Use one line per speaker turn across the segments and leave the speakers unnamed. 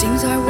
sings our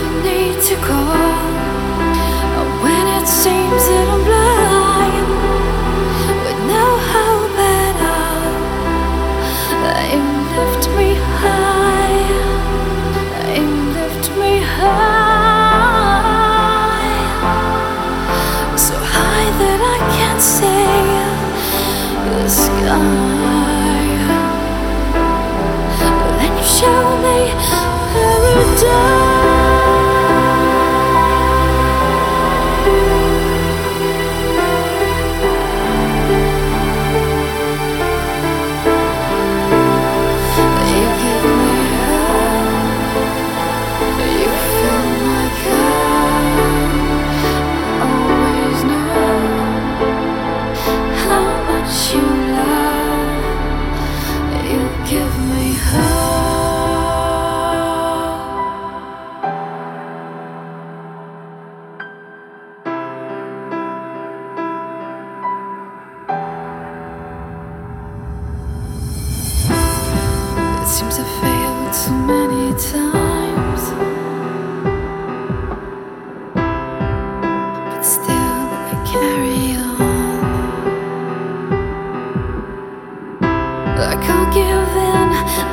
call when it seems that I'm blind with no hope at all. You lift me high, you lift me high, so high that I can't see the sky. Then you show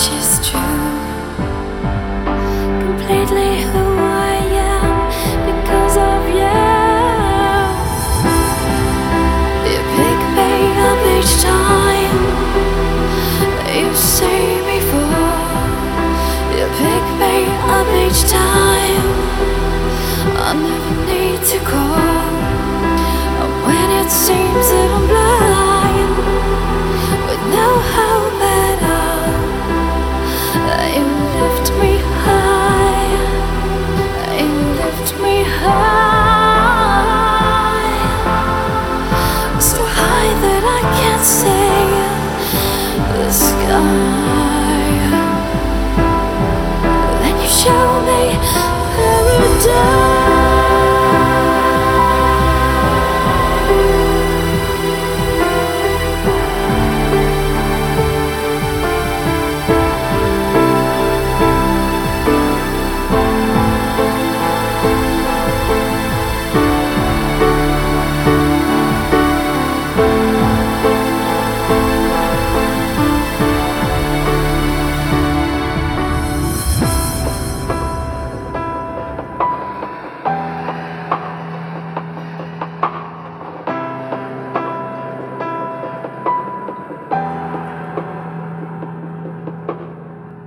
much true. Completely who I am because of you. You pick me up each time you me. You pick me up each time. I never need to call. And when it seems high